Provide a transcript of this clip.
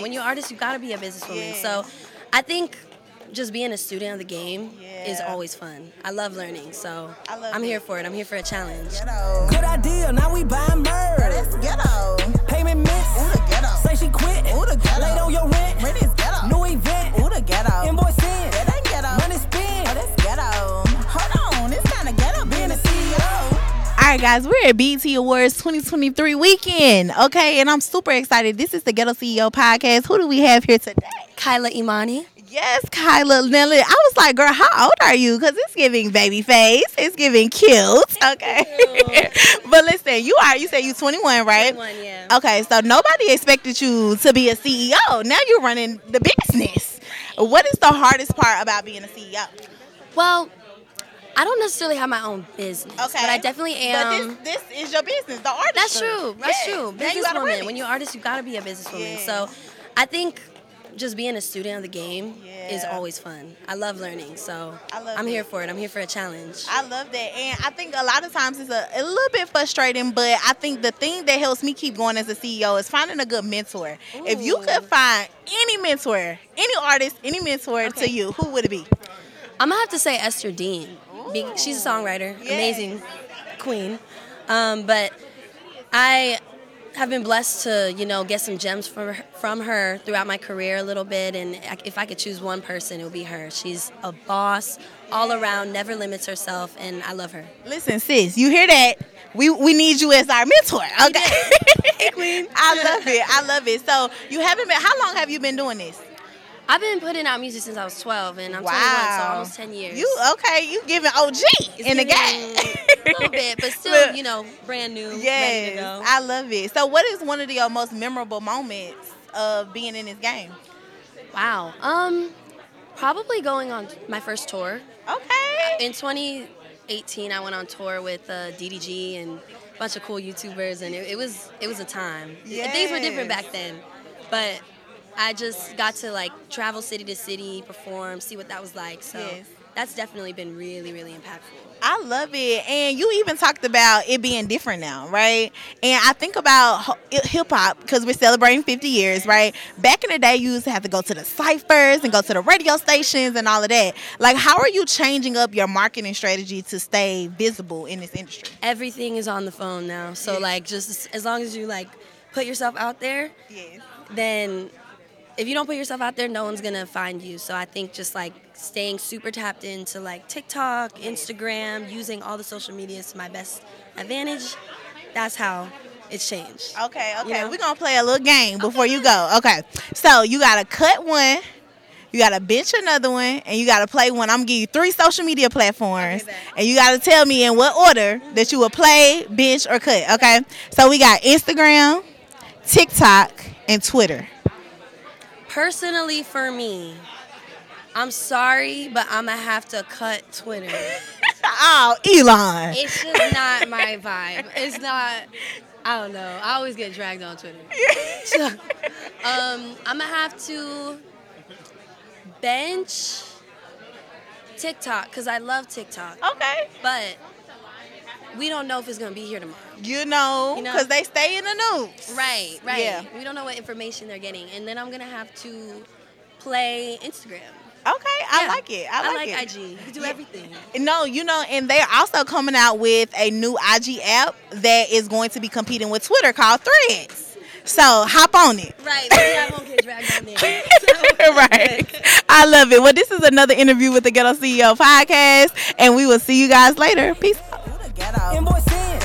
And when you're an artist, you gotta be a businesswoman. So I think just being a student of the game is always fun. I love learning, so I love I'm it. here for it. I'm here for a challenge. Ghetto. Good idea, now we buying merch. That's ghetto. Payment miss. Ooh, the ghetto. Say she quit. Ooh, the ghetto. Late on your rent. Rent right, guys, we're at BET Awards 2023 weekend. Okay, and I'm super excited. This is the Ghetto CEO podcast. Who do we have here today? Kyla Imani. Yes, Kyla Nelly. I was like, girl, how old are you? Because it's giving baby face. It's giving cute. Okay. but listen, you are, you say you're 21, right? 21, yeah. Okay, so nobody expected you to be a CEO. Now you're running the business. What is the hardest part about being a CEO? Well, I don't necessarily have my own business, Okay. but I definitely am. But this, this is your business, the artist. That's true. That's Yeah. true. You Businesswoman. When you're an artist, you gotta be a businesswoman. Yeah. So, I think just being a student of the game is always fun. I love learning, so I love I'm here for it. I'm here for a challenge. I love that. And I think a lot of times it's a, a little bit frustrating, but I think the thing that helps me keep going as a CEO is finding a good mentor. If you could find any mentor, any artist, any mentor Okay. to you, who would it be? I'm gonna have to say Ester Dean. Be- She's a songwriter, Yes. amazing queen. Um, but I have been blessed to, you know, get some gems from her, from her throughout my career a little bit. And if I could choose one person, it would be her. She's a boss all around, never limits herself, and I love her. Listen, sis, you hear that? We we need you as our mentor. Okay. Hey, queen. I love it. I love it. So you haven't been how long have you been doing this? I've been putting out music since I was 12, and I'm 21, so almost 10 years. You okay, you giving OG It's in the game. a little bit, but still, you know, brand new, ready to Yes, go. I love it. So, what is one of your most memorable moments of being in this game? Wow. Um, probably going on my first tour. Okay. In 2018, I went on tour with uh, DDG and a bunch of cool YouTubers, and it, it was it was a time. Things were different back then, but I just got to like travel city to city, perform, see what that was like. So Yes. that's definitely been really, really impactful. I love it. And you even talked about it being different now, right? And I think about hip hop because we're celebrating 50 years, right? Back in the day, you used to have to go to the ciphers and go to the radio stations and all of that. Like, how are you changing up your marketing strategy to stay visible in this industry? Everything is on the phone now, so like just as long as you like put yourself out there, Yes. then if you don't put yourself out there, no one's gonna find you. So I think just like staying super tapped into like TikTok, Instagram, using all the social medias to my best advantage. That's how it's changed. Okay, okay. You know? We're to play a little game before you go. Okay. So, you got to cut one. You gotta bench another one, and you gotta play one. I'm gonna give you three social media platforms, and you gotta tell me in what order that you will play, bench, or cut. Okay. So we got Instagram, TikTok, and Twitter. Personally, for me, I'm sorry, but I'm gonna have to cut Twitter. Oh, Elon. It's just not my vibe. It's not. I don't know. I always get dragged on Twitter. So, um, I'm gonna have to bench TikTok because I love TikTok, Okay. but we don't know if it's gonna be here tomorrow. You know, You know- because they stay in the news. Right, right. Yeah. We don't know what information they're getting, and then I'm gonna have to play Instagram. Okay, I Yeah. like it. I like, it. IG. You can do Yeah. everything. No, you know, and they're also coming out with a new IG app that is going to be competing with Twitter called Threads. So hop on it. Right. I won't get dragged on there. right. I love it. Well, this is another interview with the Ghetto CEO podcast, and we will see you guys later. Peace out.